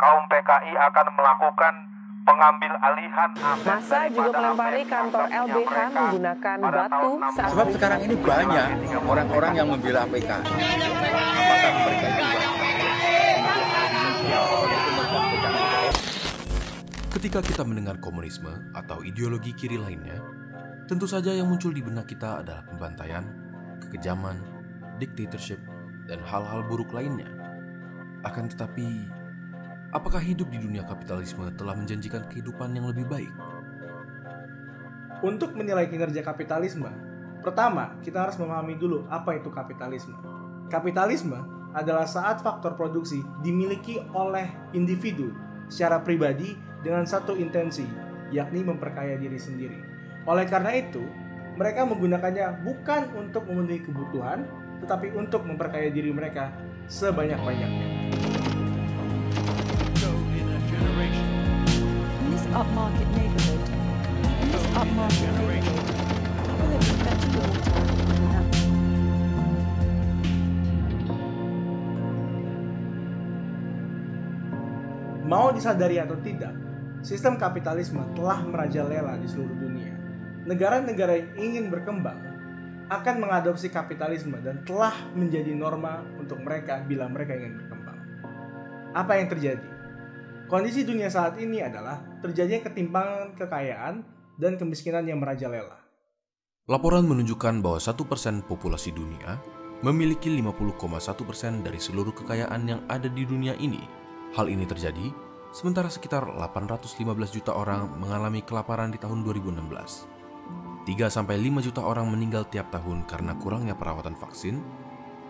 kaum PKI akan melakukan pengambil alihan Masa juga melempari kantor LBH menggunakan batu saat Sebab sekarang ini banyak orang-orang yang membela PKI. Apakah mereka itu Ketika kita mendengar komunisme atau ideologi kiri lainnya, tentu saja yang muncul di benak kita adalah pembantaian, kekejaman, dictatorship, dan hal-hal buruk lainnya. Akan tetapi, apakah hidup di dunia kapitalisme telah menjanjikan kehidupan yang lebih baik? Untuk menilai kinerja kapitalisme, pertama kita harus memahami dulu apa itu kapitalisme. Kapitalisme adalah saat faktor produksi dimiliki oleh individu secara pribadi dengan satu intensi, yakni memperkaya diri sendiri. Oleh karena itu, mereka menggunakannya bukan untuk memenuhi kebutuhan, tetapi untuk memperkaya diri mereka sebanyak-banyaknya. In this upmarket neighborhood, in this upmarket neighborhood, people live in fetching water and Mau disadari atau tidak, sistem kapitalisme telah merajalela di seluruh dunia. Negara-negara yang ingin berkembang akan mengadopsi kapitalisme dan telah menjadi norma untuk mereka bila mereka ingin berkembang. Apa yang terjadi? Kondisi dunia saat ini adalah terjadinya ketimpangan kekayaan dan kemiskinan yang merajalela. Laporan menunjukkan bahwa 1% populasi dunia memiliki 50,1% dari seluruh kekayaan yang ada di dunia ini. Hal ini terjadi sementara sekitar 815 juta orang mengalami kelaparan di tahun 2016. 3-5 juta orang meninggal tiap tahun karena kurangnya perawatan vaksin,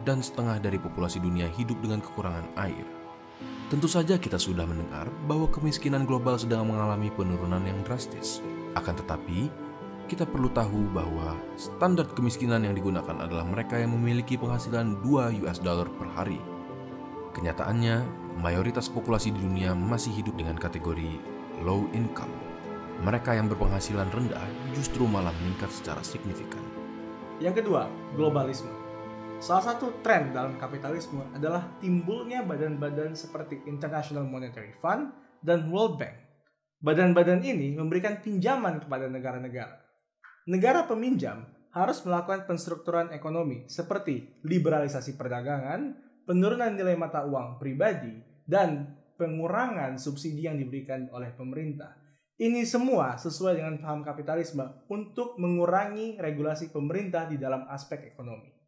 dan setengah dari populasi dunia hidup dengan kekurangan air. Tentu saja kita sudah mendengar bahwa kemiskinan global sedang mengalami penurunan yang drastis. Akan tetapi, kita perlu tahu bahwa standar kemiskinan yang digunakan adalah mereka yang memiliki penghasilan 2 US dollar per hari. Kenyataannya, mayoritas populasi di dunia masih hidup dengan kategori low income. Mereka yang berpenghasilan rendah justru malah meningkat secara signifikan. Yang kedua, globalisme. Salah satu tren dalam kapitalisme adalah timbulnya badan-badan seperti International Monetary Fund dan World Bank. Badan-badan ini memberikan pinjaman kepada negara-negara. Negara peminjam harus melakukan penstrukturan ekonomi seperti liberalisasi perdagangan, penurunan nilai mata uang pribadi, dan pengurangan subsidi yang diberikan oleh pemerintah. Ini semua sesuai dengan paham kapitalisme untuk mengurangi regulasi pemerintah di dalam aspek ekonomi.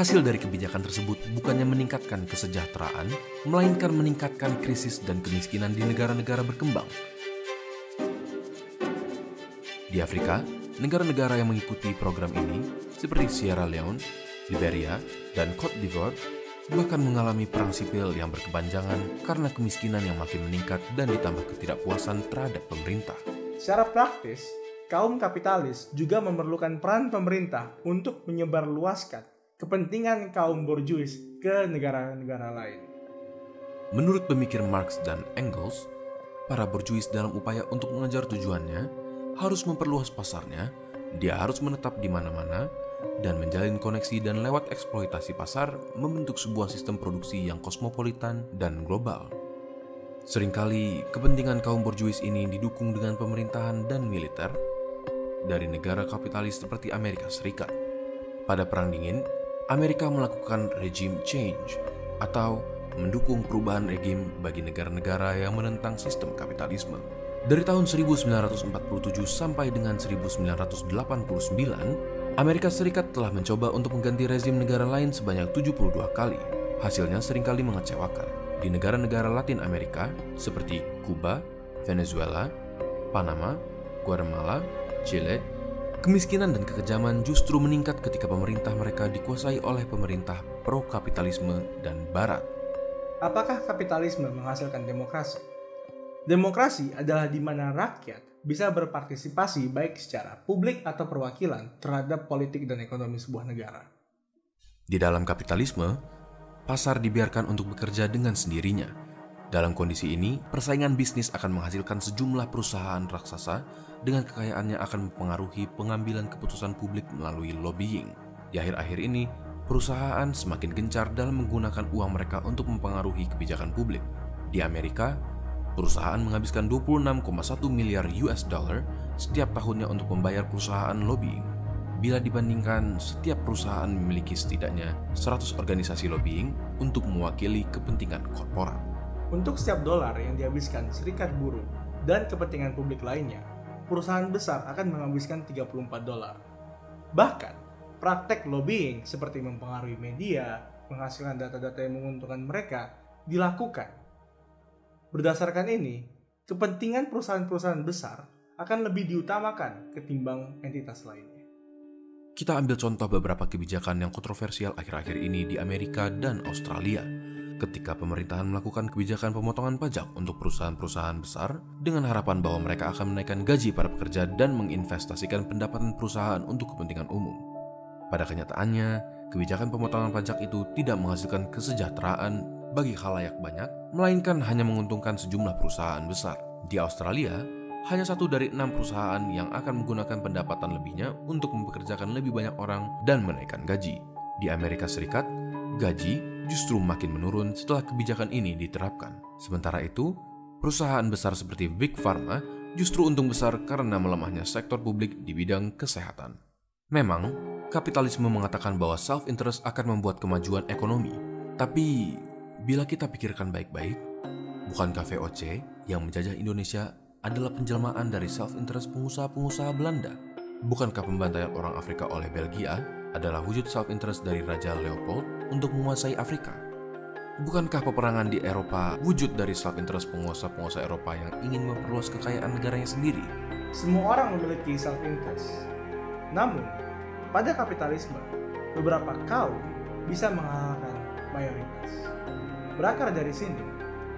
Hasil dari kebijakan tersebut bukannya meningkatkan kesejahteraan, melainkan meningkatkan krisis dan kemiskinan di negara-negara berkembang. Di Afrika, negara-negara yang mengikuti program ini seperti Sierra Leone, Liberia, dan Cote d'Ivoire bahkan mengalami perang sipil yang berkepanjangan karena kemiskinan yang makin meningkat dan ditambah ketidakpuasan terhadap pemerintah. Secara praktis, kaum kapitalis juga memerlukan peran pemerintah untuk menyebarluaskan kepentingan kaum borjuis ke negara-negara lain. Menurut pemikir Marx dan Engels, para borjuis dalam upaya untuk mengejar tujuannya harus memperluas pasarnya, dia harus menetap di mana-mana, dan menjalin koneksi dan lewat eksploitasi pasar membentuk sebuah sistem produksi yang kosmopolitan dan global. Seringkali kepentingan kaum borjuis ini didukung dengan pemerintahan dan militer dari negara kapitalis seperti Amerika Serikat. Pada Perang Dingin, Amerika melakukan regime change atau mendukung perubahan regime bagi negara-negara yang menentang sistem kapitalisme. Dari tahun 1947 sampai dengan 1989, Amerika Serikat telah mencoba untuk mengganti rezim negara lain sebanyak 72 kali. Hasilnya sering kali mengecewakan. Di negara-negara Latin Amerika seperti Kuba, Venezuela, Panama, Guatemala, Chile, kemiskinan dan kekejaman justru meningkat ketika pemerintah mereka dikuasai oleh pemerintah pro-kapitalisme dan barat. Apakah kapitalisme menghasilkan demokrasi? Demokrasi adalah di mana rakyat bisa berpartisipasi baik secara publik atau perwakilan terhadap politik dan ekonomi sebuah negara. Di dalam kapitalisme, pasar dibiarkan untuk bekerja dengan sendirinya. Dalam kondisi ini, persaingan bisnis akan menghasilkan sejumlah perusahaan raksasa dengan kekayaannya akan mempengaruhi pengambilan keputusan publik melalui lobbying. Di akhir-akhir ini, perusahaan semakin gencar dalam menggunakan uang mereka untuk mempengaruhi kebijakan publik. Di Amerika, perusahaan menghabiskan 26,1 miliar US dollar setiap tahunnya untuk membayar perusahaan lobbying. Bila dibandingkan, setiap perusahaan memiliki setidaknya 100 organisasi lobbying untuk mewakili kepentingan korporat. Untuk setiap dolar yang dihabiskan serikat buruh dan kepentingan publik lainnya, perusahaan besar akan menghabiskan 34 dolar. Bahkan, praktek lobbying seperti mempengaruhi media, menghasilkan data-data yang menguntungkan mereka, dilakukan. Berdasarkan ini, kepentingan perusahaan-perusahaan besar akan lebih diutamakan ketimbang entitas lainnya. Kita ambil contoh beberapa kebijakan yang kontroversial akhir-akhir ini di Amerika dan Australia. Ketika pemerintahan melakukan kebijakan pemotongan pajak untuk perusahaan-perusahaan besar dengan harapan bahwa mereka akan menaikkan gaji para pekerja dan menginvestasikan pendapatan perusahaan untuk kepentingan umum. Pada kenyataannya, kebijakan pemotongan pajak itu tidak menghasilkan kesejahteraan bagi khalayak banyak, melainkan hanya menguntungkan sejumlah perusahaan besar. Di Australia, hanya satu dari enam perusahaan yang akan menggunakan pendapatan lebihnya untuk mempekerjakan lebih banyak orang dan menaikkan gaji. Di Amerika Serikat, gaji justru makin menurun setelah kebijakan ini diterapkan. Sementara itu, perusahaan besar seperti Big Pharma justru untung besar karena melemahnya sektor publik di bidang kesehatan. Memang, kapitalisme mengatakan bahwa self-interest akan membuat kemajuan ekonomi. Tapi, bila kita pikirkan baik-baik, bukankah VOC yang menjajah Indonesia adalah penjelmaan dari self-interest pengusaha-pengusaha Belanda? Bukankah pembantaian orang Afrika oleh Belgia adalah wujud self-interest dari Raja Leopold untuk menguasai Afrika? Bukankah peperangan di Eropa wujud dari self-interest penguasa-penguasa Eropa yang ingin memperluas kekayaan negaranya sendiri? Semua orang memiliki self-interest. Namun, pada kapitalisme, beberapa kaum bisa mengalahkan mayoritas. Berakar dari sini,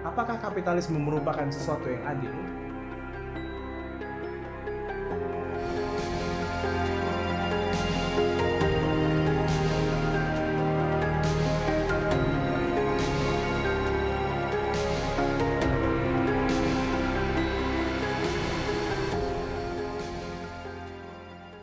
apakah kapitalisme merupakan sesuatu yang adil?